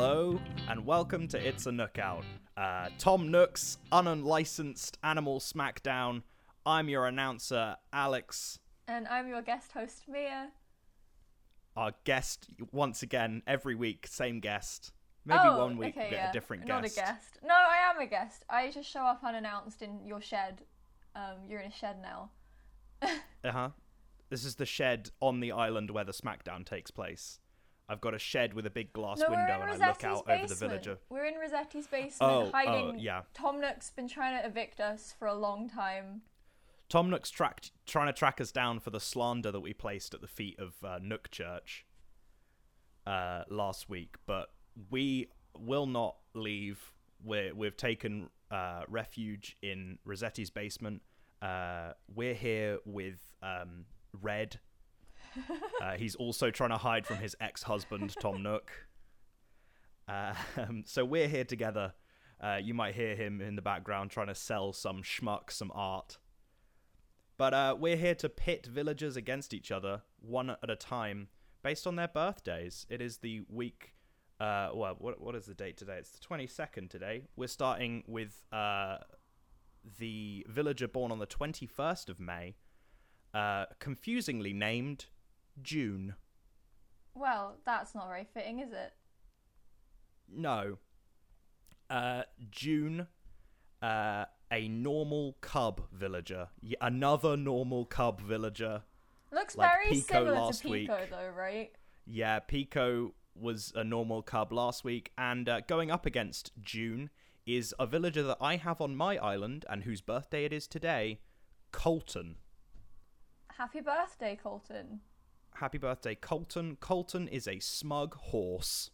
Hello, and welcome to It's a Nookout, uh, Tom Nook's unlicensed animal smackdown. I'm your announcer, Alex. And I'm your guest host, Mia. Our guest, once again, every week, same guest. Maybe oh, one week okay, we get yeah. a different guest. Not a guest. No, I am a guest. I just show up unannounced in your shed. Um, you're in a shed now. Uh huh. This is the shed on the island where the smackdown takes place. I've got a shed with a big glass no, window, in and I look out basement. over the villager. We're in Rossetti's basement, Oh, oh, hiding. yeah. Tom Nook's been trying to evict us for a long time. Tom Nook's tracked, trying to track us down for the slander that we placed at the feet of uh, Nook Church uh, last week, but we will not leave. We're, we've taken uh, refuge in Rossetti's basement. Uh, we're here with um, Redd. Uh, he's also trying to hide from his ex-husband Tom Nook. Uh, um, so we're here together. Uh, you might hear him in the background trying to sell some schmuck some art. But uh, we're here to pit villagers against each other, one at a time, based on their birthdays. It is the week. Uh, well, what what is the date today? It's the twenty second today. We're starting with uh, the villager born on the twenty first of May, uh, confusingly named June. Well, that's not very fitting, is it? No. Uh, June, uh, a normal cub villager. Another normal cub villager. Looks Like very Pico similar last to Pico, week. though, right? Yeah, Pico was a normal cub last week, and uh, going up against June is a villager that I have on my island and whose birthday it is today, Colton. Happy birthday, Colton. Happy birthday, Colton. Colton is a smug horse.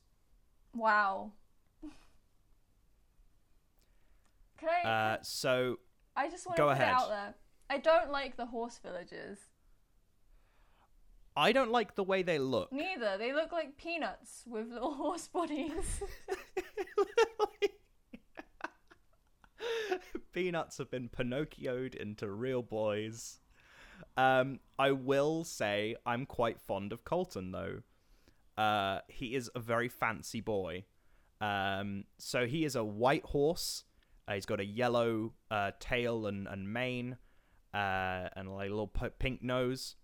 Wow. Can I? Uh, so I just want to go put ahead. it out there. I don't like the horse villagers. I don't like the way they look. Neither. They look like peanuts with little horse bodies. Peanuts have been Pinocchioed into real boys. Um, I will say I'm quite fond of Colton though. Uh, he is a very fancy boy. Um, so he is a white horse. Uh, he's got a yellow uh, tail and, and mane, uh, and like a little pink nose.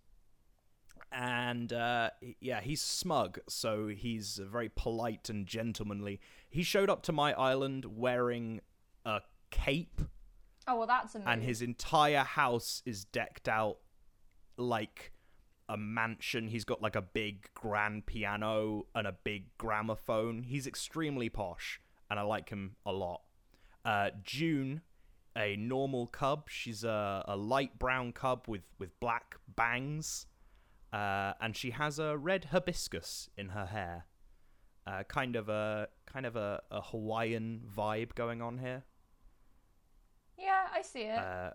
And uh, yeah, he's smug, so he's very polite and gentlemanly. He showed up to my island wearing a cape oh well, that's a move. and his entire house is decked out like a mansion. He's got like a big grand piano and a big gramophone. He's extremely posh, and I like him a lot. Uh, June, a normal cub. She's a, a light brown cub with with black bangs, uh, and she has a red hibiscus in her hair. Uh, kind of a kind of a, a Hawaiian vibe going on here. Yeah, I see it. Uh,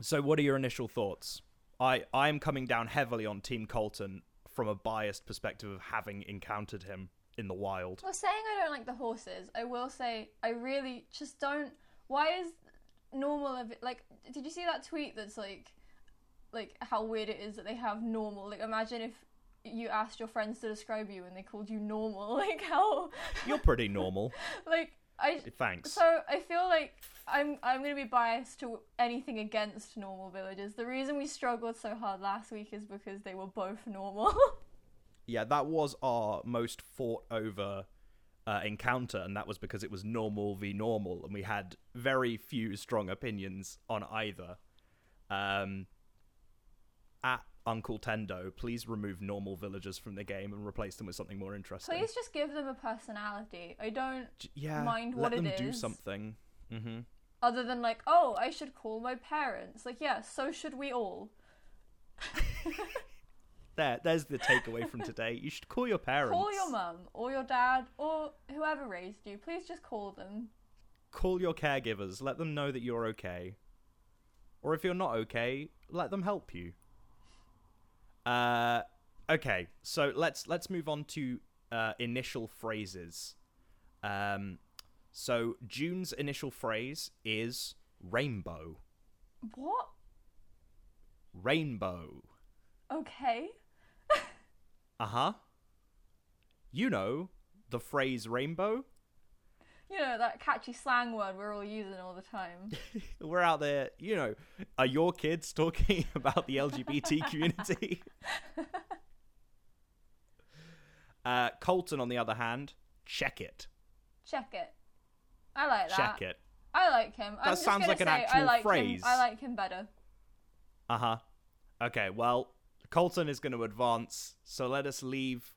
so, what are your initial thoughts? I I am coming down heavily on Team Colton from a biased perspective of having encountered him in the wild. well, saying I don't like the horses, I will say I really just don't. Why is normal of like? Did you see that tweet that's like, like how weird it is that they have normal? Like, imagine if you asked your friends to describe you and they called you normal. Like how, You're pretty normal. like I. Thanks. So I feel like I'm I'm gonna be biased to anything against normal villagers. The reason we struggled so hard last week is because they were both normal. Yeah, that was our most fought over uh, encounter, and that was because it was normal v normal, and we had very few strong opinions on either. Um, at Uncle Tendo, please remove normal villagers from the game and replace them with something more interesting. Please just give them a personality. I don't J- yeah, mind let what them it do is. something. hmm other than like, oh, I should call my parents. Like, yeah, so should we all. There, there's the takeaway from today. You should call your parents. Call your mum or your dad or whoever raised you. Please just call them. Call your caregivers. Let them know that you're okay. Or if you're not okay, let them help you. Uh, okay. So let's let's move on to uh, initial phrases. Um, so June's initial phrase is rainbow. What? Rainbow. Okay. Uh huh. you know, the phrase rainbow. You know that catchy slang word we're all using all the time. We're out there, you know, are your kids talking about the LGBT community? uh, Colton, on the other hand, check it. Check it. I like that. Check it. I like him. I'm That just sounds like an say I actual like phrase. Him. I like him better. Uh huh. Okay, well, Colton is going to advance, so let us leave.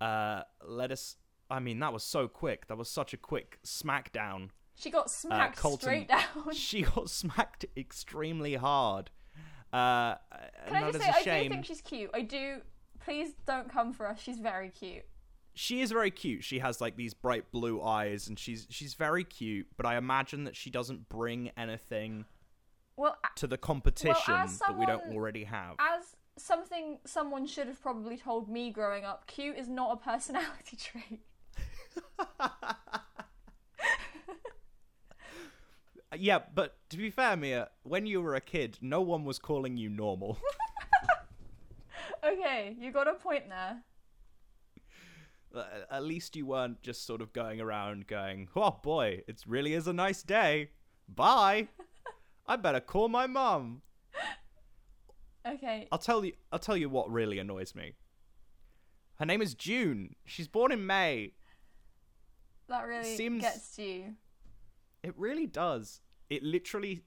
Uh, let us. I mean, that was so quick. That was such a quick smackdown. She got smacked Uh, Colton- straight down. She got smacked extremely hard. Uh, Can I just say, I do think she's cute. I do. Please don't come for us. She's very cute. she is very cute. She has like these bright blue eyes, and she's she's very cute. But I imagine that she doesn't bring anything Well, to the competition as that we don't already have. as something someone should have probably told me growing up, cute is not a personality trait. Yeah, but to be fair, Mia, when you were a kid, no one was calling you normal. Okay, you got a point there. Uh, At least you weren't just sort of going around going, "Oh boy, it really is a nice day. Bye. I better call my mum." Okay, I'll tell you. I'll tell you what really annoys me. Her name is June. She's born in May. That really seems- gets to you. It really does. It literally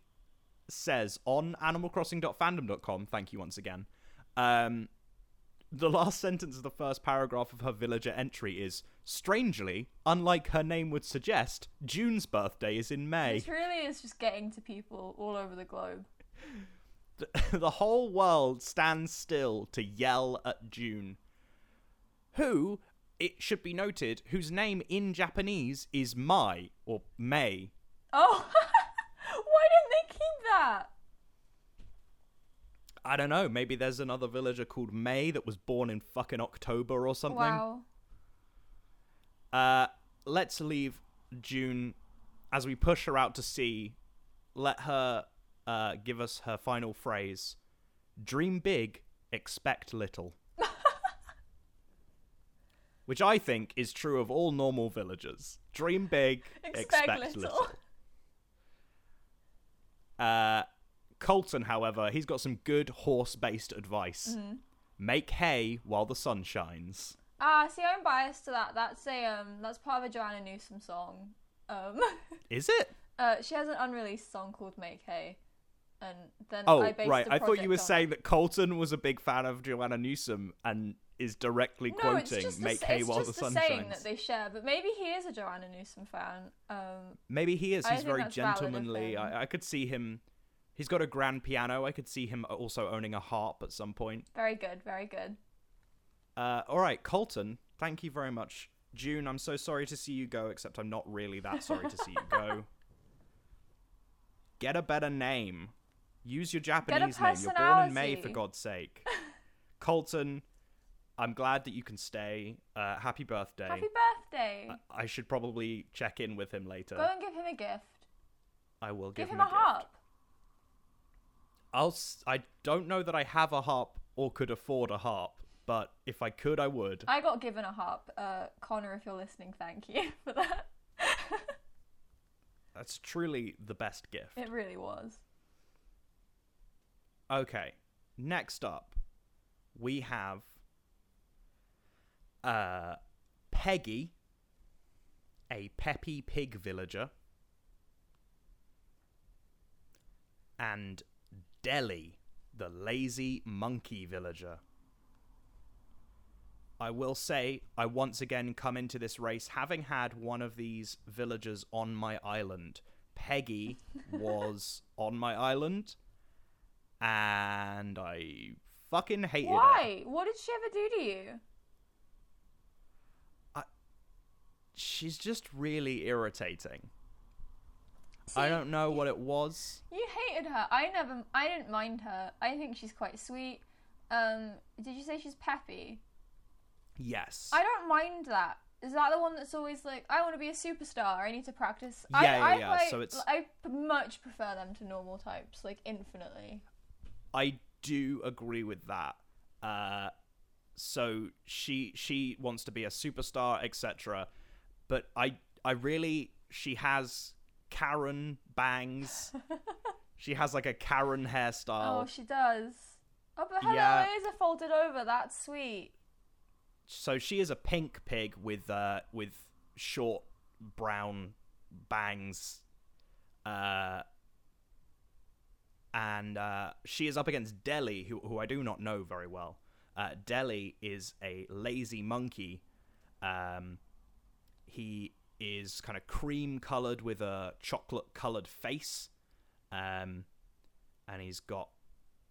says on animalcrossing.fandom.com, thank you once again. Um, the last sentence of the first paragraph of her villager entry is strangely, unlike her name would suggest, June's birthday is in May. This really is just getting to people all over the globe. the whole world stands still to yell at June, who, it should be noted, whose name in Japanese is Mai or May. Oh, why didn't they keep that? I don't know. Maybe there's another villager called May that was born in fucking October or something. Wow. Uh, let's leave June as we push her out to sea. Let her uh, give us her final phrase: "Dream big, expect little." Which I think is true of all normal villagers. Dream big, Expect, expect, little. little. Uh, Colton, however, he's got some good horse-based advice. Mm-hmm. Make hay while the sun shines. Ah, see, I'm biased to that. That's a um, that's part of a Joanna Newsom song. Um, Is it? uh, she has an unreleased song called "Make Hay," and then Oh, I based right. I thought you were saying that Colton was a big fan of Joanna Newsom and is directly no, quoting "Make a, hay while the a sun saying shines." that they share. But maybe he is a Joanna Newsom fan. Um, Maybe he is. He's very that's valid of gentlemanly. I, I could see him. He's got a grand piano. I could see him also owning a harp at some point. very good, very good. Uh, all right, Colton. Thank you very much. June, I'm so sorry to see you go. Except I'm not really that sorry to see you go. Get a better name. Use your Japanese name. You're born in May, for. God's sake. Colton, I'm glad that you can stay. Uh, happy birthday. Happy birthday! I should probably check in with him later. Go and give him a gift. I will give, Give, him, him, a, gift. harp. I'll. s- I don't know that I have a harp or could afford a harp, but if I could, I would. I got given a harp. Uh, Connor, if you're listening, thank you for that. That's truly the best gift. it really was. Okay. Next up, we have uh Peggy, a peppy pig villager, and Deli, the lazy monkey villager. I will say, I once again come into this race having had one of these villagers on my island. Peggy was on my island, and I fucking hated her. Why? What did she ever do to you? She's just really irritating. I don't know what it was. You hated her. I never. I didn't mind her. I think she's quite sweet. Um, did you say she's peppy? Yes. I don't mind that. Is that the one that's always like, I want to be a superstar. I need to practice. Yeah, I, yeah, I yeah, so it's- I much prefer them to normal types, like infinitely. I do agree with that. Uh, so she she wants to be a superstar, etc. But I I really she has Karen bangs. she has like a Karen hairstyle. Oh, she does. Oh, but her Yeah. ears are folded over. That's sweet. so she is a pink pig with uh with short brown bangs uh and uh she is up against Deli who who I do not know very well. Uh Deli is a lazy monkey. Um he is kind of cream colored with a chocolate colored face. Um and he's got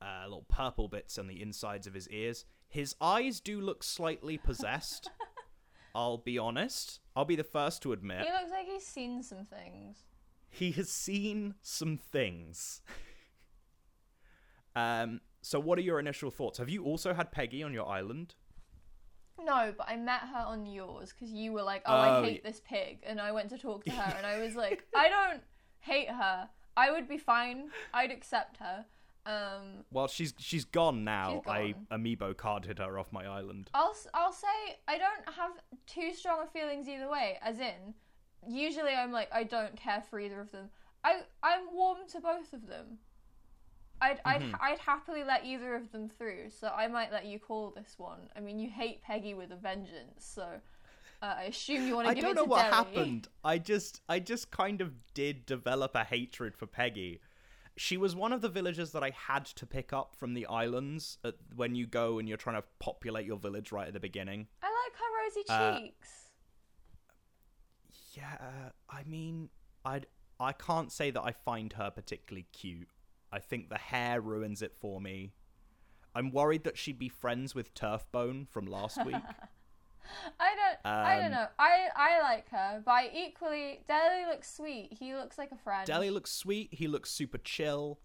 uh, little purple bits on the insides of his ears. His eyes do look slightly possessed. I'll be honest. I'll be the first to admit He looks like he's seen some things. he has seen some things. um. So, what are your initial thoughts? Have you also had Peggy on your island? No, but I met her on yours because you were like, "Oh, Oh, I hate y- this pig," and I went to talk to her, and I was like, "I don't hate her. I would be fine. I'd accept her." Um, Well, she's she's gone now. She's I gone. amiibo carded her off my island. I'll s- I'll say I don't have too strong of feelings either way. As in, usually I'm like I don't care for either of them. I I'm warm to both of them. I'd I'd Mhm. I'd happily let either of them through. So I might let you call this one. I mean, you hate Peggy with a vengeance, so uh, I assume you want to. I don't know what Deli. happened. I just I just kind of did develop a hatred for Peggy. She was one of the villagers that I had to pick up from the islands at, when you go and you're trying to populate your village right at the beginning. I like her rosy Uh, cheeks. Yeah, I mean, I I can't say that I find her particularly cute. I think the hair ruins it for me. I'm worried that she'd be friends with Turfbone from last week. I don't I don't um, know. I I like her, but I equally Deli looks sweet. He looks like a friend. Deli looks sweet. He looks super chill.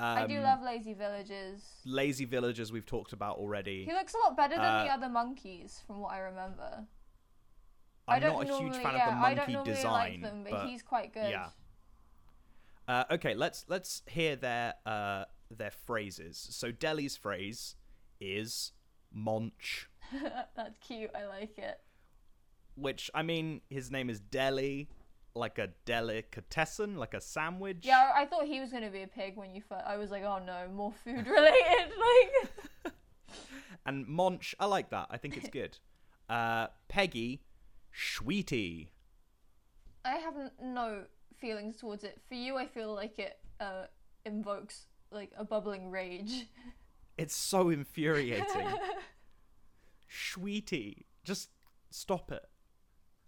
Um, I do love lazy villages. lazy villagers we've talked about already. He looks a lot better than the Uh, other monkeys, from what I remember. I I'm don't not a normally, huge fan yeah, of the I don't monkey normally design, like them, but, but he's quite good. yeah. Uh, okay, let's let's hear their uh, their phrases. So Deli's phrase is "monch." That's cute. I like it. which I mean, his name is Deli, like a delicatessen, like a sandwich. Yeah, I thought he was gonna be a pig when you first. I was like, oh no, more food related. like, And Monch, I like that. I think it's good. uh, Peggy, Sweetie. I have no feelings towards it. For you, I feel like it uh, invokes like a bubbling rage. It's so infuriating. Sweetie, just stop it.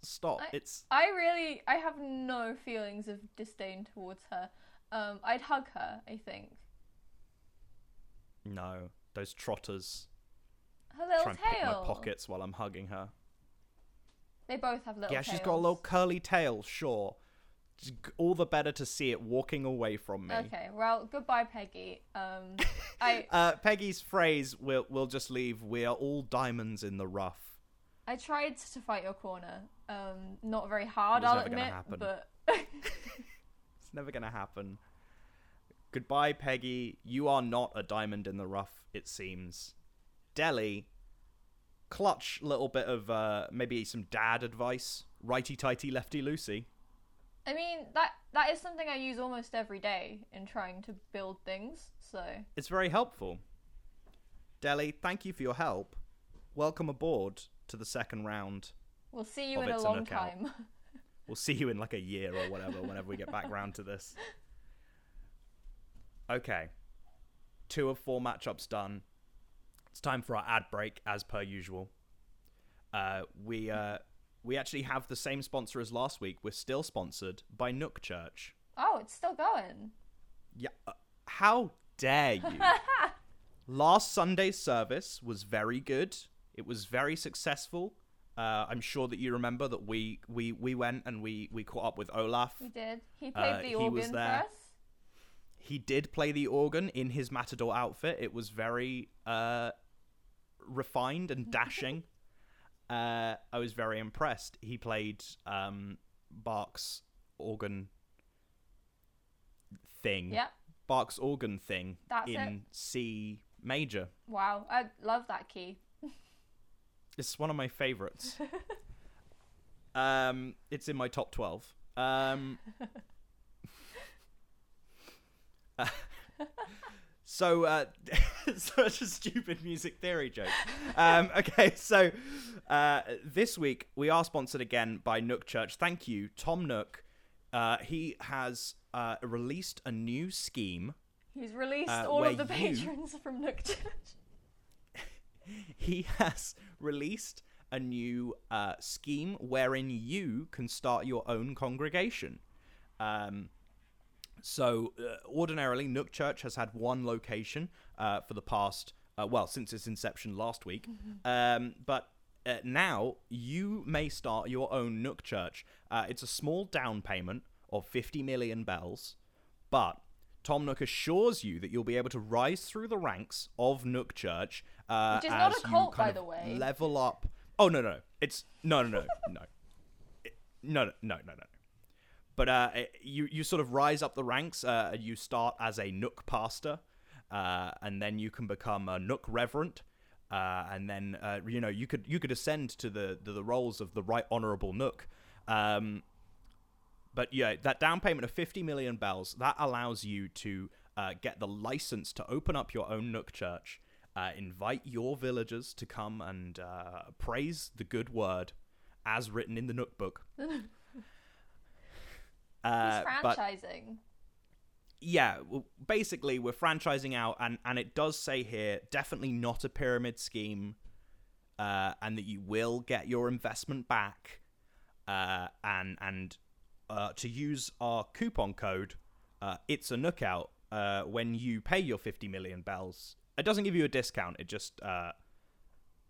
Stop. I- It's I really, I have no feelings of disdain towards her. Um, I'd hug her. I think no those trotters her little try and pick my pockets while I'm hugging her. They both have little. yeah, she's got a little curly tail. Sure, all the better to see it walking away from me. Okay, well, goodbye, Peggy. Um, I Uh, Peggy's phrase we'll we'll just leave. We are all diamonds in the rough. I tried to fight your corner. Um, not very hard, I'll admit, happen. but It's never gonna happen. Goodbye, Peggy. You are not a diamond in the rough. It seems. Deli, clutch little bit of uh, maybe some dad advice. Righty tighty, lefty loosey. I mean that that is something I use almost every day in trying to build things. So It's very helpful. Deli, thank you for your help. Welcome aboard to the second round. we'll see you in a long lookout. time. We'll see you in like a year or whatever, whenever we get back round to this. Okay. Two of four matchups done. It's time for our ad break, as per usual. Uh, we uh, we actually have the same sponsor as last week. We're still sponsored by Nook Church. oh, it's still going. Yeah. Uh, how dare you? Last Sunday's service was very good. It was very successful. Uh, I'm sure that you remember that we we we went and we we caught up with Olaf. We did. He played Uh, the he organ was for there. us. He did play the organ in his matador outfit. It was very uh, refined and dashing. Uh, I was very impressed. He played um, Bach's organ thing. Yep. Bach's organ thing That's in it. C major. Wow, I love that key. It's one of my favorites. um, it's in my top twelve. Um, so, uh, such a stupid music theory joke. Um, okay, so uh, this week we are sponsored again by Nook Church. Thank you, Tom Nook. Uh, he has uh, released a new scheme. He's released Uh, all of the you- patrons from Nook Church. he has released a new uh, scheme wherein you can start your own congregation. Um, so, uh, ordinarily, Nook Church has had one location uh, for the past, uh, well, since its inception last week. Um, but uh, now you may start your own Nook Church. Uh, it's a small down payment of 50 million bells, but Tom Nook assures you that you'll be able to rise through the ranks of Nook Church. Uh, Which is not a cult, by the way. Level up. Oh no, no, it's no, no, no, no, It- no, no, no, no, no. But uh, you you sort of rise up the ranks. Uh, you start as a Nook pastor, uh, and then you can become a Nook reverend. Uh, and then uh, you know you could you could ascend to the the, the roles of the right honorable Nook. Um, but yeah, that down payment of 50 million bells that allows you to uh, get the license to open up your own Nook church, invite your villagers to come and praise the good word as written in the Nook book. Uh, He's but franchising. yeah, well, basically we're franchising out, and and it does say here definitely not a pyramid scheme, uh, and that you will get your investment back, uh, and and uh, to use our coupon code, uh, it's a nookout. Uh, when you pay your fifty million bells, it doesn't give you a discount. It just uh,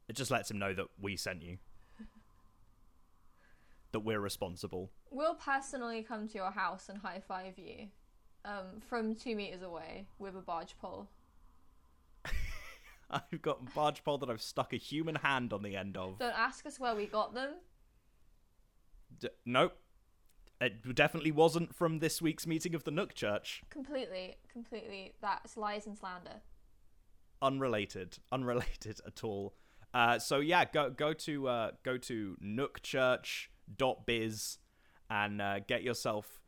it just lets him know that we sent you, that we're responsible. We'll personally come to your house and high five you um, from two meters away with a barge pole. I've got a barge pole that I've stuck a human hand on the end of. Don't ask us where we got them. D- nope. It definitely wasn't from this week's meeting of the Nook Church. Completely, completely. That's lies and slander. Unrelated. Unrelated at all. Uh, so yeah, go go to uh, go to nookchurch.biz and uh, get yourself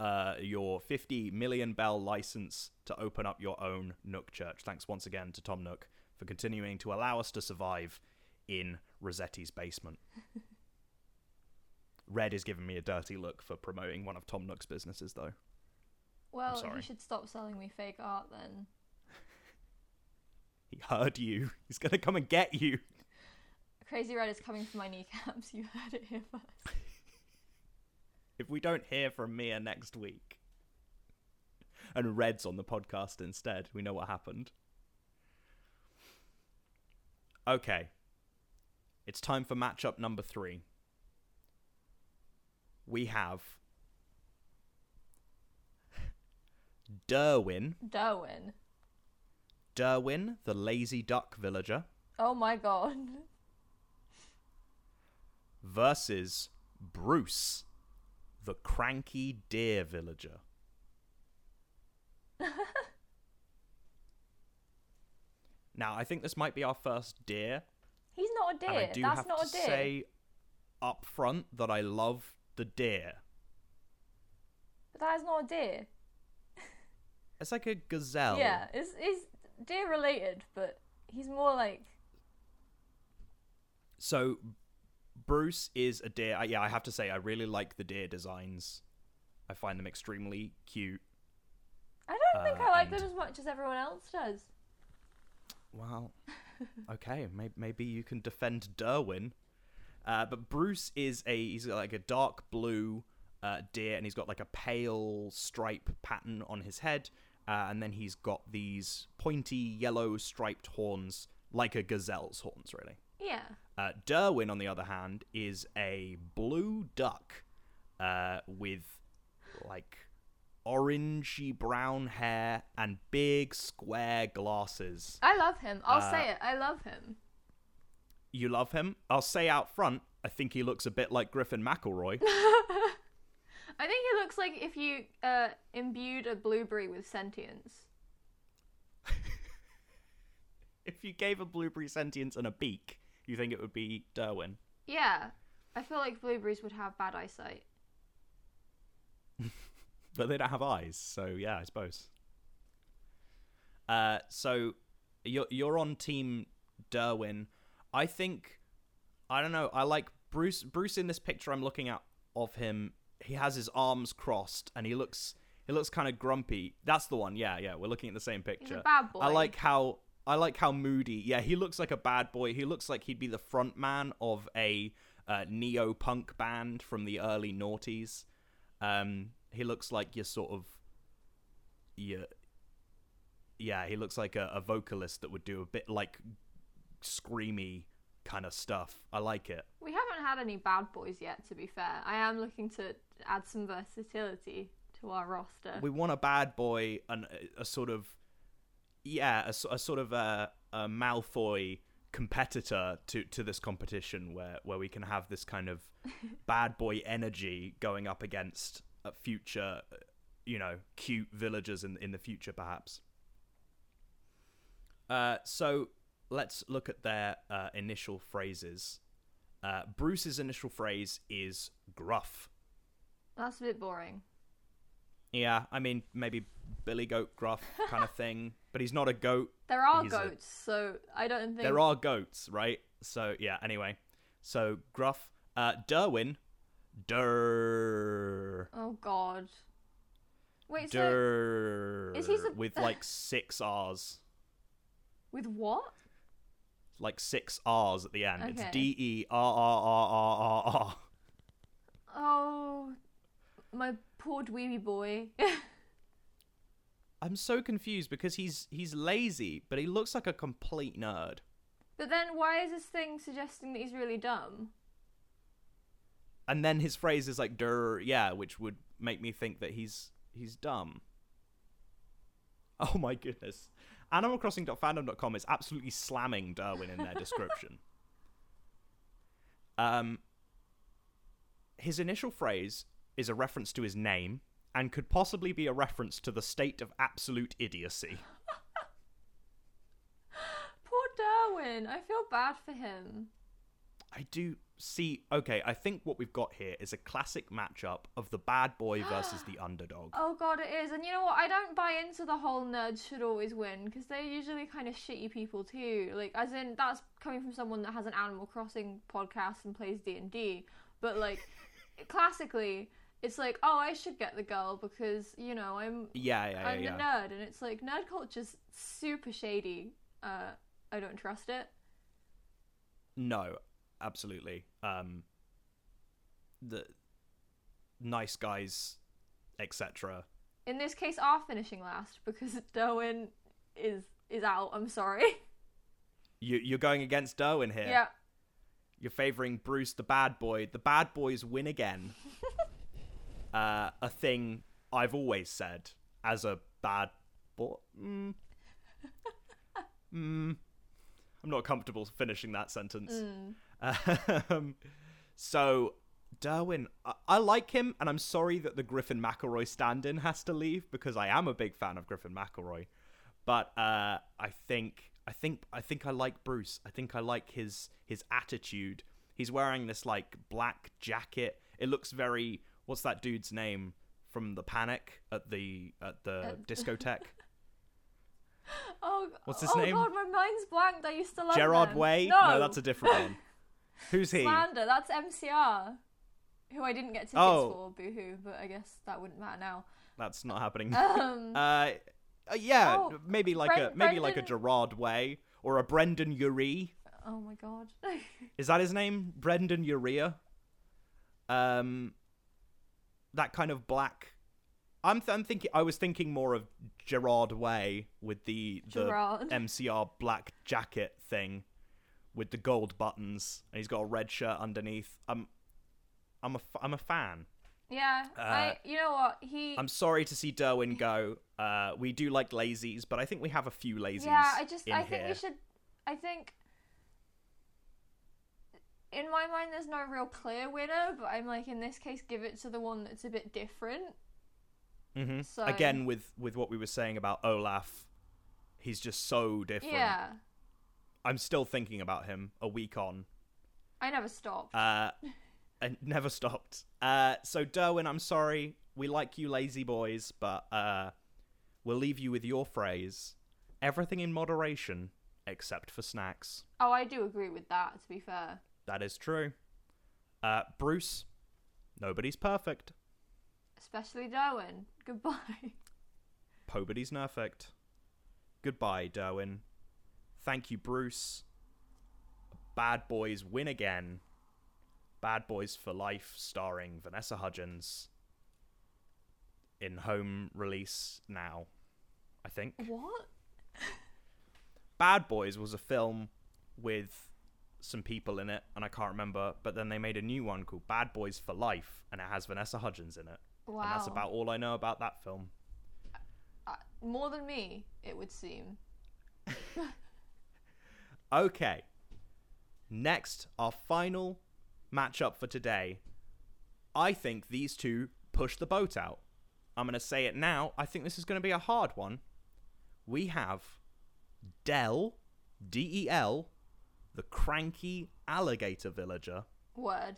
uh, your 50 million bell license to open up your own Nook Church. Thanks once again to Tom Nook for continuing to allow us to survive in Rossetti's basement. Redd is giving me a dirty look for promoting one of Tom Nook's businesses, though. Well, sorry. you should stop selling me fake art then. He heard you. He's gonna come and get you. Crazy Redd is coming for my kneecaps. You heard it here first. If we don't hear from Mia next week, and Redd's on the podcast instead, we know what happened. Okay. It's time for matchup number three. We have Derwin. Darwin. Derwin, the lazy duck villager, Oh my god. Versus Bruce, the cranky deer villager. now, I think this might be our first deer, He's not a and I deer. do That's have not to a deer. say up front that I love the deer. But that is not a deer. It's like a gazelle. Yeah, it's, it's deer related, but he's more like. So, Bruce is a deer. I, yeah, I have to say, I really like the deer designs. I find them extremely cute. I don't think Uh, I like and- them as much as everyone else does. Well, okay, maybe, maybe you can defend Derwin. Uh, but Bruce is a he's got like a dark blue uh, deer, and he's got like a pale stripe pattern on his head, uh, and then he's got these pointy yellow striped horns, like a gazelle's horns, really. Yeah. Uh, Derwin, on the other hand, is a blue duck uh, with like orangey brown hair and big square glasses. I love him. I'll Uh, say it. I love him. You love him? I'll say out front, I think he looks a bit like Griffin McElroy. I think he looks like if you uh, imbued a blueberry with sentience. if you gave a blueberry sentience and a beak, you think it would be Derwin? Yeah, I feel like blueberries would have bad eyesight. But they don't have eyes, so yeah, I suppose. Uh, so you're you're on team Derwin. I think I don't know. I like Bruce. Bruce in this picture I'm looking at of him. He has his arms crossed and he looks he looks kind of grumpy. That's the one. Yeah, yeah. We're looking at the same He's picture. a bad boy. I like how I like how moody. Yeah, he looks like a bad boy. He looks like he'd be the front man of a uh, neo punk band from the early noughties. Um, he looks like your sort of yeah, yeah. He looks like a, a vocalist that would do a bit like screamy kind of stuff. I like it. We haven't had any bad boys yet, to be fair. I am looking to add some versatility to our roster. We want a bad boy and a, a sort of yeah, a sort of a, a Malfoy competitor to to this competition where where we can have this kind of bad boy energy going up against a future uh, you know cute villagers in in the future perhaps. Uh so let's look at their uh, initial phrases. Uh bruce's initial phrase is gruff. That's a bit boring. Yeah, I mean maybe Billy Goat Gruff kind of thing, but he's not a goat. There are He's a- goats, so I don't think There are goats, right? So yeah. Anyway, so Gruff, uh, Derwin, Der, Oh God. Wait, so Der, is he sup- with like six R's, with what? like six R's at the end. It's Okay. D E R R R R R R. Oh, my poor dweeby boy. I'm so confused because he's he's lazy, but he looks like a complete nerd. but then, why is this thing suggesting that he's really dumb? and then his phrase is like "der," yeah, which would make me think that he's he's dumb. Oh my goodness. AnimalCrossing.fandom.com is absolutely slamming Darwin in their description. um, his initial phrase is a reference to his name and could possibly be a reference to the state of absolute idiocy. Poor Darwin. I feel bad for him. I do see. Okay, I think what we've got here is a classic matchup of the bad boy versus the underdog. Oh god, it is. And you know what? I don't buy into the whole nerds should always win because they're usually kind of shitty people too. Like, as in that's coming from someone that has an Animal Crossing podcast and plays D and D. But like, classically, it's like, oh, I should get the girl because you know I'm Yeah, yeah, yeah. I'm yeah. the nerd, and it's like nerd culture's super shady. Uh, I don't trust it. No, absolutely. Um, the nice guys, etc. In this case, are finishing last because Derwin is is out. I'm sorry. You you're going against Derwin here. yeah. You're favoring Bruce, the bad boy. The bad boys win again. uh, a thing I've always said as a bad boy. Mm. mm. I'm not comfortable finishing that sentence. Um, so, Derwin, I-, I like him, and I'm sorry that the Griffin McElroy stand-in has to leave because I am a big fan of Griffin McElroy. But uh, I think, I think, I think I like Bruce. I think I like his his attitude. He's wearing this like black jacket. It looks very. What's that dude's name from the Panic at the at the discotheque? Oh, What's his oh name? god, my mind's blanked. I used to love Gerard them. Way? No, that's a different one. Who's he? slander. That's MCR, who I didn't get tickets Oh. for. Boohoo, but I guess that wouldn't matter now. That's not happening. Um, Uh, uh, yeah, Oh, maybe like a maybe like a Gerard Way or a Brendon Urie. oh my god. Is that his name? Brendan Urea. Um, that kind of black. I'm th- I'm thinking. I was thinking more of Gerard Way with the the MCR black jacket thing, with the gold buttons, and he's got a red shirt underneath. I'm I'm a I'm a fan. yeah, Uh, I. You know what? He. I'm sorry to see Derwin go. Uh, we do like lazies, but I think we have a few lazies. yeah, I just. I think here. we should. I think. In my mind, there's no real clear winner, but I'm like, in this case, give it to the one that's a bit different. hmm So- Again, with with what we were saying about Olaf, he's just so different. Yeah. I'm still thinking about him a week on. I never stopped. Uh, and never stopped. Uh, so Derwin, I'm sorry. We like you, lazy boys, but uh, we'll leave you with your phrase: everything in moderation, except for snacks. oh, I do agree with that. To be fair, That is true. Uh, Bruce, nobody's perfect. especially Darwin. Goodbye. Nobody's perfect. Goodbye, Derwin. Thank you, Bruce. Bad Boys win again. Bad Boys for Life, starring Vanessa Hudgens. In home release now, I think. what? Bad Boys was a film with some people in it, and I can't remember, but then they made a new one called Bad Boys for Life, and it has Vanessa Hudgens in it. Wow. And that's about all I know about that film. Uh, more than me, it would seem. Okay. Next, our final matchup for today. I think these two push the boat out. I'm going to say it now. I think this is going to be a hard one. We have Del, D E L, the cranky alligator villager, Word.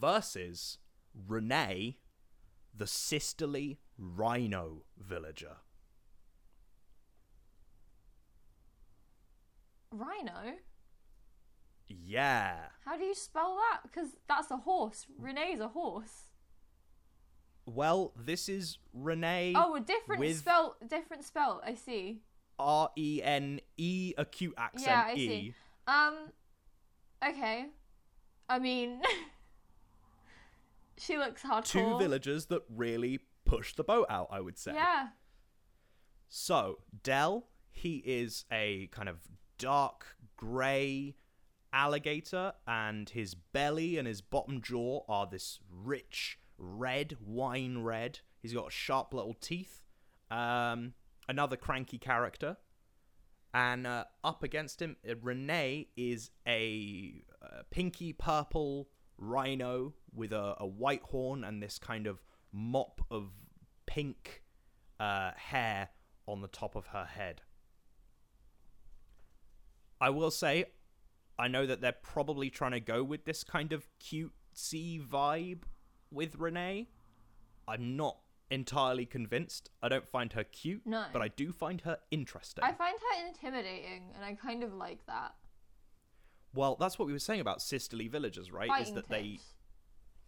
versus Renee, the sisterly rhino villager. Rhino. Yeah. How do you spell that? Because that's a horse. Reneigh's a horse. Well, this is Renee. Oh, a different with- spell. Different spell. I see. R E N E acute accent Yeah, I E. see. Um. Okay. I mean, she looks hardcore. Two villagers that really push the boat out, I would say. Yeah. So, Del, he is a kind of dark grey alligator, and his belly and his bottom jaw are this rich red, wine red. He's got sharp little teeth. Um, another cranky character. And uh, up against him, uh, Renee is a uh, pinky purple rhino with a, a white horn and this kind of mop of pink uh, hair on the top of her head. I will say, I know that they're probably trying to go with this kind of cutesy vibe with Renee. I'm not entirely convinced. I don't find her cute, No. but I do find her interesting. I find her intimidating, and I kind of like that. Well, that's what we were saying about sisterly villagers, right? Is Fighting that they tips.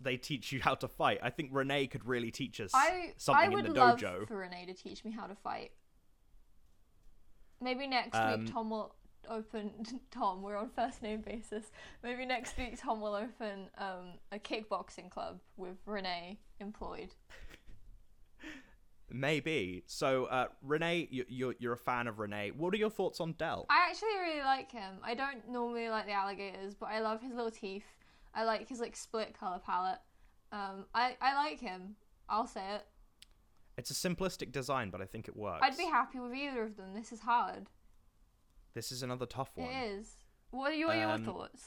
they teach you how to fight. I think Renee could really teach us I something I would in the love dojo. for Renee to teach me how to fight. Maybe next Um, week Tom will open Tom. We're on first name basis. Maybe next week Tom will open um, a kickboxing club with Renee employed. Maybe. So, uh, Renee, you, you're you're a fan of Renee. What are your thoughts on Del? I actually really like him. I don't normally like the alligators, but I love his little teeth. I like his like split color palette. Um, I I like him. I'll say it. It's a simplistic design, but I think it works. I'd be happy with either of them. This is hard. This is another tough one. It is. What are your, your Um, thoughts?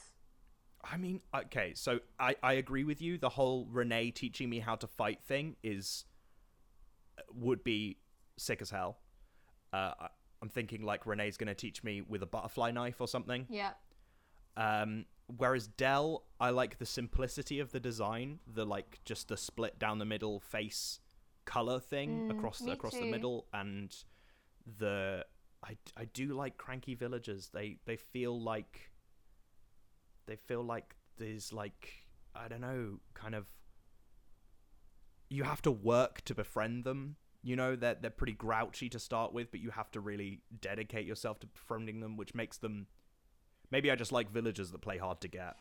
I mean, okay, so I, I agree with you. The whole Renee teaching me how to fight thing is would be sick as hell. Uh, I'm thinking like Renee's going to teach me with a butterfly knife or something. Yeah. Um, whereas Del, I like the simplicity of the design, the like just the split down the middle face color thing Mm, across the, across the middle, and the I, I do like cranky villagers. They they feel like they feel like there's like I don't know, kind of you have to work to befriend them. You know, they're they're pretty grouchy to start with, but you have to really dedicate yourself to befriending them, which makes them Maybe I just like villagers that play hard to get.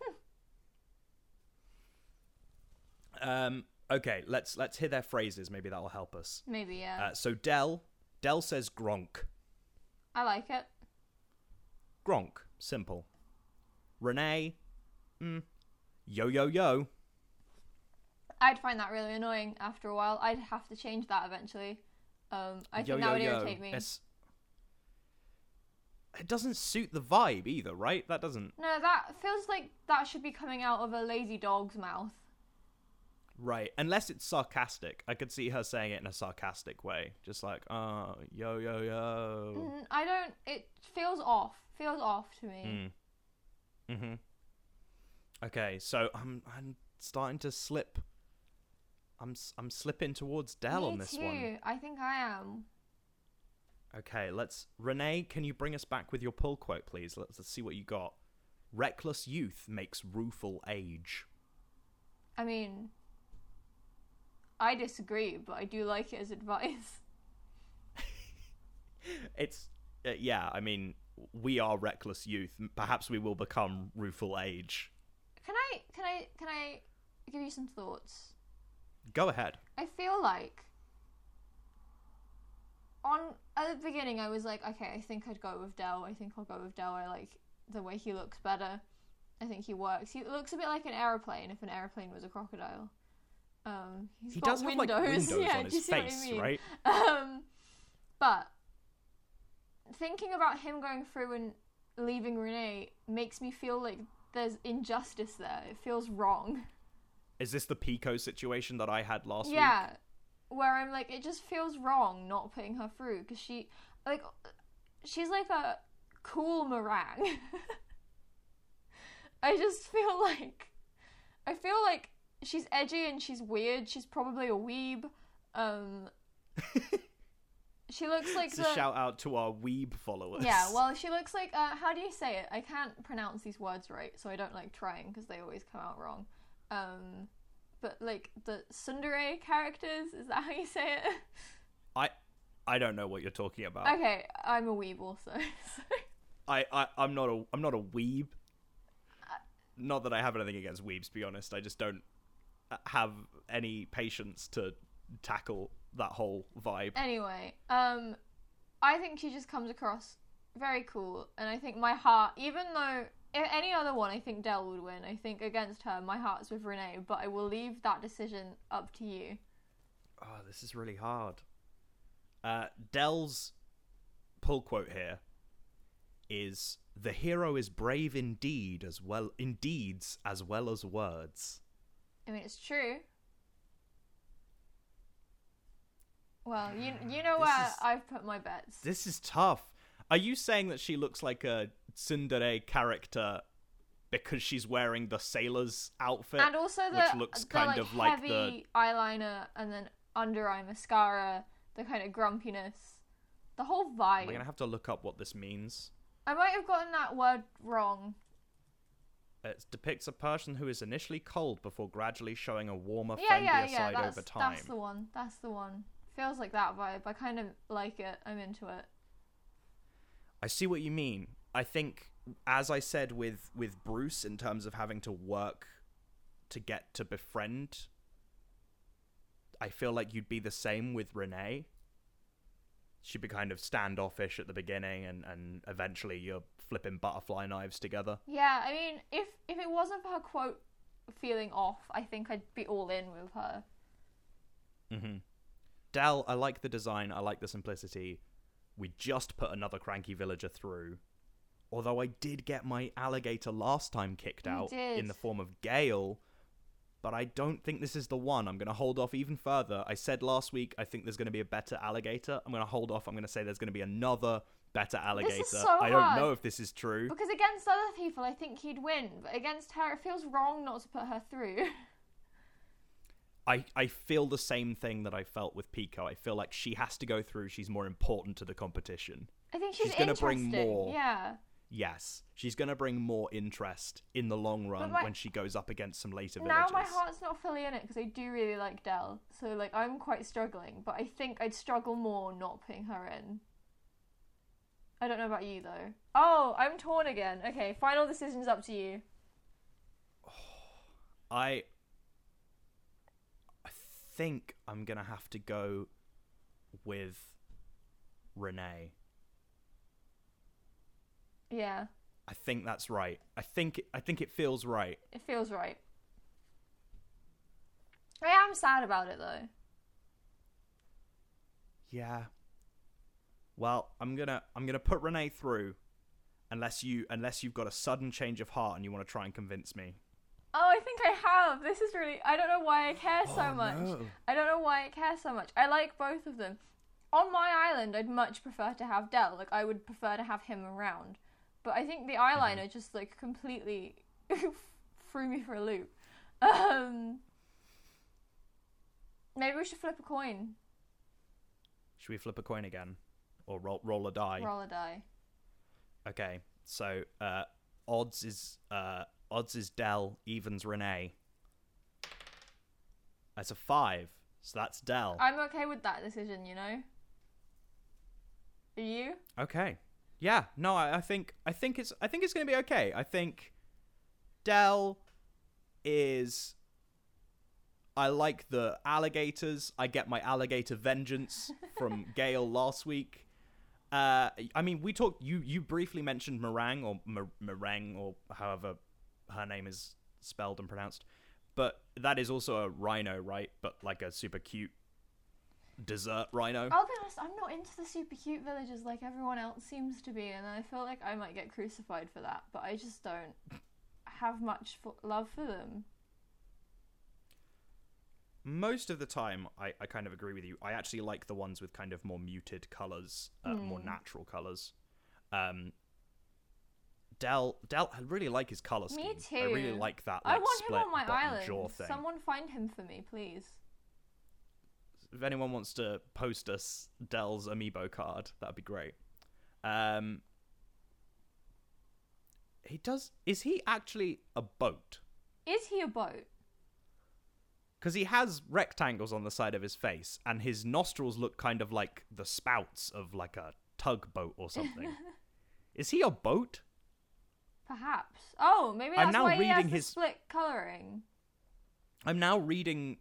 um okay, let's let's hear their phrases, maybe that'll help us. Maybe yeah. Uh, so Del Del says Gronk. I like it. Gronk, simple. Renee, mm, yo yo yo. I'd find that really annoying after a while. I'd have to change that eventually. Um, I think that yo, would yo. irritate me. It's- It doesn't suit the vibe either, right? That doesn't. No, that feels like that should be coming out of a lazy dog's mouth. Right. Unless it's sarcastic. I could see her saying it in a sarcastic way. Just like, oh, yo, yo, yo. Mm, I don't. It feels off Feels off to me. Mm. Mhm. Okay, so I'm I'm starting to slip. I'm I'm slipping towards Del me on this too. one. I think I am. Okay, let's. Renee, can you bring us back with your pull quote, please? Let's, let's see what you got. Reckless youth makes rueful age. I mean, I disagree, but I do like it as advice. It's uh, yeah. I mean, we are reckless youth. Perhaps we will become rueful age. Can I? Can I? Can I give you some thoughts? Go ahead. I feel like on at the beginning I was like, okay, I think I'd go with Del. I think I'll go with Del. I like the way he looks better. I think he works. He looks a bit like an aeroplane if an aeroplane was a crocodile. Um, he's He got does have like windows yeah, on his see what I face, mean? right? Um, but thinking about him going through and leaving Renee makes me feel like there's injustice there. It feels wrong. Is this the Pekoe situation that I had last week? yeah, where I'm like, it just feels wrong not putting her through because she, like, she's like a cool Merengue. I just feel like, I feel like she's edgy and she's weird. She's probably a weeb. Um, she looks like It's the a shout out to our weeb followers. yeah. Well, she looks like uh, how do you say it? I can't pronounce these words right, so I don't like trying because they always come out wrong. Um, but like the tsundere characters, is that how you say it? I I don't know what you're talking about. okay, I'm a weeb also. so- I, I I'm not a I'm not a weeb. Not that I have anything against weebs. To be honest, I just don't uh, have any patience to tackle that whole vibe. anyway, um, I think she just comes across very cool, and I think my heart, even though any other one, I think Del would win. I think against her, my heart's with Renee, but I will leave that decision up to you. Oh, this is really hard. Uh, Del's pull quote here is the hero is brave indeed as well in deeds as well as words. I mean, it's true. Well, you you know This where is- I've put my bets. This is tough. Are you saying that she looks like a tsundere character because she's wearing the sailor's outfit? and also the, which looks the, kind like, of like heavy the- eyeliner and then under eye mascara, the kind of grumpiness, the whole vibe. We're gonna have to look up what this means. I might have gotten that word wrong. It depicts a person who is initially cold before gradually showing a warmer, Yeah, friendlier yeah, yeah. side That's, over time. that's the one. That's the one. Feels like that vibe. I kind of like it. I'm into it. I see what you mean. I think, as I said with with Bruce, in terms of having to work to get to befriend, I feel like you'd be the same with Renee. She'd be kind of standoffish at the beginning, and and eventually you're flipping butterfly knives together. Yeah, I mean, if if it wasn't for her quote feeling off, I think I'd be all in with her. Mm-hmm. Del, I like the design. I like the simplicity. We just put another cranky villager through. Although I did get my alligator last time kicked You out in the form of Gayle, but I don't think this is the one. I'm going to hold off even further. I said last week I think there's going to be a better alligator. I'm going to hold off. I'm going to say there's going to be another better alligator. so I don't hard. know if this is true. Because against other people, I think he'd win, but against her, it feels wrong not to put her through. I, I feel the same thing that I felt with Pekoe. I feel like she has to go through. She's more important to the competition. I think she's, She's gonna bring more. Yeah. Yes, she's going to bring more interest in the long run my- when she goes up against some later Now my heart's not fully in it because I do really like Del, so like I'm quite struggling. But I think I'd struggle more not putting her in. I don't know about you though. Oh, I'm torn again. Okay, final decision's up to you. I I think I'm going to have to go with Renee. Yeah, I think that's right. I think I think it feels right. it feels right. I am sad about it though. Yeah. Well, I'm going to I'm going to put Renee through unless you unless you've got a sudden change of heart and you want to try and convince me. Oh, I think I have. This is really. I don't know why I care so Oh, much. no. I don't know why I care so much. I like both of them. On my island, I'd much prefer to have Del. Like, I would prefer to have him around. But I think the Mm-hmm. eyeliner just like completely threw me for a loop. Um, maybe we should flip a coin, Should we flip a coin again, or roll roll a die? roll a die. Okay, so uh, odds is uh, odds is Del, evens Renee. That's a five, so that's Del. I'm okay with that decision. You know. Are you? Okay, yeah, no, I, I think I think it's I think it's gonna be okay. I think Del is. I like the alligators. I get my alligator vengeance from Gayle last week. Uh, I mean, we talked. You you briefly mentioned Merengue or mer- Merengue or however her name is spelled and pronounced, but that is also a rhino, right? But like a super cute dessert rhino. I'll be honest. I'm not into the super cute villagers like everyone else seems to be, and I feel like I might get crucified for that. But I just don't have much for- love for them. most of the time I, I kind of agree with you i actually like the ones with kind of more muted colors uh, more Hmm. natural colors um Del, Del, I really like his color scheme. Me too. I really like that. I Like, want him on my island. Jaw thing. Someone find him for me, please. If anyone wants to post us Del's amiibo card, that'd be great. Um, he does. Is he actually a boat? Is he a boat? because he has rectangles on the side of his face and his nostrils look kind of like the spouts of like a tugboat or something is he a boat Perhaps. Oh, maybe I'm now why he has reading his- split coloring. i'm now reading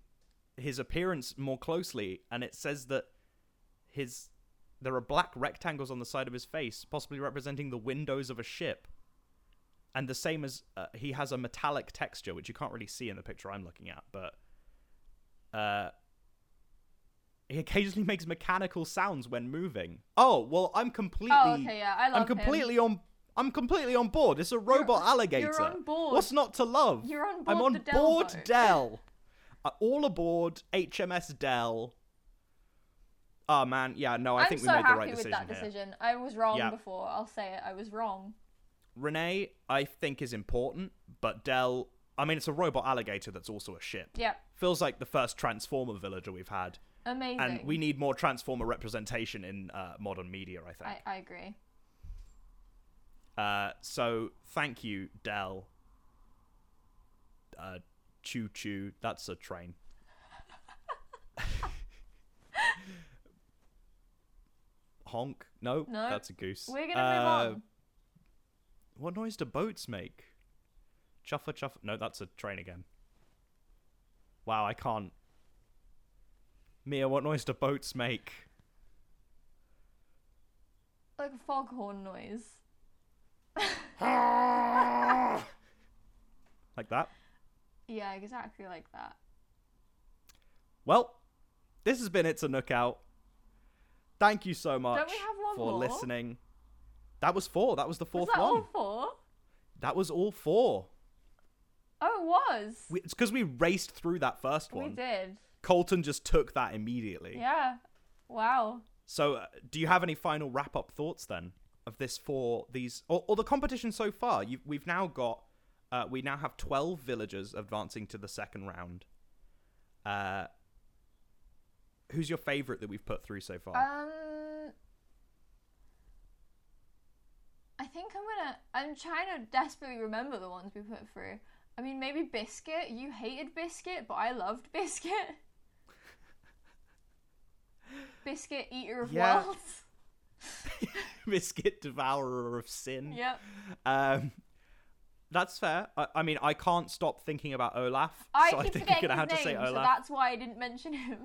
his appearance more closely and it says that his there are black rectangles on the side of his face possibly representing the windows of a ship and the same as uh, he has a metallic texture which you can't really see in the picture i'm looking at but uh he occasionally makes mechanical sounds when moving oh well i'm completely Oh, okay, yeah, I love i'm completely on i'm completely on board it's a robot alligator you're on board. what's not to love You're on board. i'm on Del board boat. uh, all aboard hms del oh man yeah no i I'm think so we made happy the right with decision that here decision. I was wrong Yeah. before. I'll say it. I was wrong. renee i think is important but del i mean it's a robot alligator that's also a ship Yep. feels like the first transformer villager we've had Amazing. and we need more transformer representation in uh, modern media i think I, I agree. uh, so thank you del uh, choo choo that's a train. Honk. No, No. that's a goose. We're gonna Uh, move on. what noise do boats make? Chuffer chuffer. No that's a train again. Wow i can't. Mia what noise do boats make? Like a foghorn noise. like that Yeah, exactly like that. Well, this has been It's a Nook Out. Thank you so much we have one for more? listening. That was four. That was the fourth was that one. all four? That was all four. Oh, it was. We, it's because we raced through that first one. We did. Colton just took that immediately. Yeah. Wow. So, uh, do you have any final wrap up thoughts then of this for these or, or the competition so far? you we've now got uh, we now have twelve villagers advancing to the second round. Uh, who's your favorite that we've put through so far? Um, I think I'm gonna. I'm trying to desperately remember the ones we put through. I mean, maybe Biscuit. You hated Biscuit, but I loved Biscuit. Biscuit, eater of Yeah. worlds. Biscuit devourer of sin. Yep. Um, that's fair. I, I mean, I can't stop thinking about Olaf, I so I keep think forgetting you're gonna have his to say name, so that's why I didn't mention him.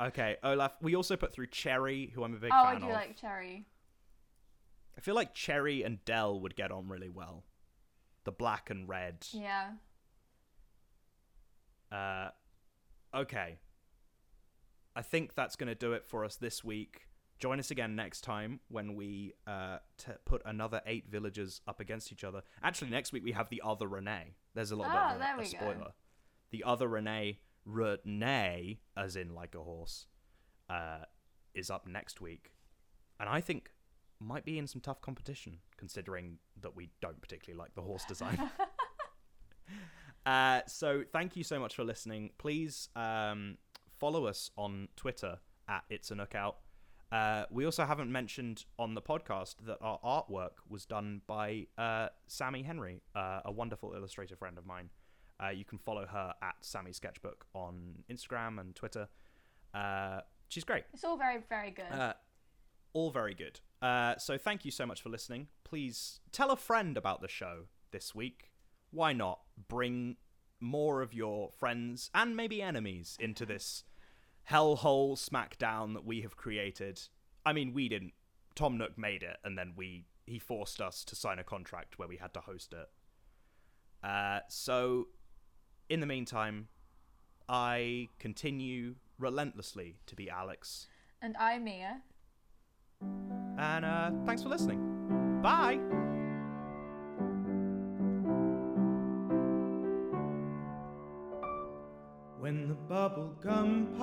Okay, Olaf. We also put through Cherry, who I'm a big oh, fan of. Oh, I do of. like Cherry. I feel like Cherry and Dell would get on really well. The black and red. Yeah. Uh, okay. I think that's going to do it for us this week. Join us again next time when we uh, t- put another eight villagers up against each other. Actually, next week we have the other Reneigh. There's a little Ah, bit of there a, a go. spoiler. The other Reneigh, Reneigh, as in like a horse, uh, is up next week. And I think might be in some tough competition, considering that we don't particularly like the horse design. uh, so thank you so much for listening. Please um, follow us on Twitter at It's a Nookout. Uh, we also haven't mentioned on the podcast that our artwork was done by uh, Sammy Henry, uh, a wonderful illustrator friend of mine. Uh, you can follow her at Sammy Sketchbook on Instagram and Twitter. Uh, she's great. It's all very, very good. Uh, all very good. Uh, so thank you so much for listening. Please tell a friend about the show this week. Why not bring more of your friends and maybe enemies into this hellhole smackdown that we have created? I mean, we didn't. Tom Nook made it, and then we he forced us to sign a contract where we had to host it. Uh, so, in the meantime, I continue relentlessly to be Alex. and I'm Mia. And uh, thanks for listening. Bye. When the bubble gum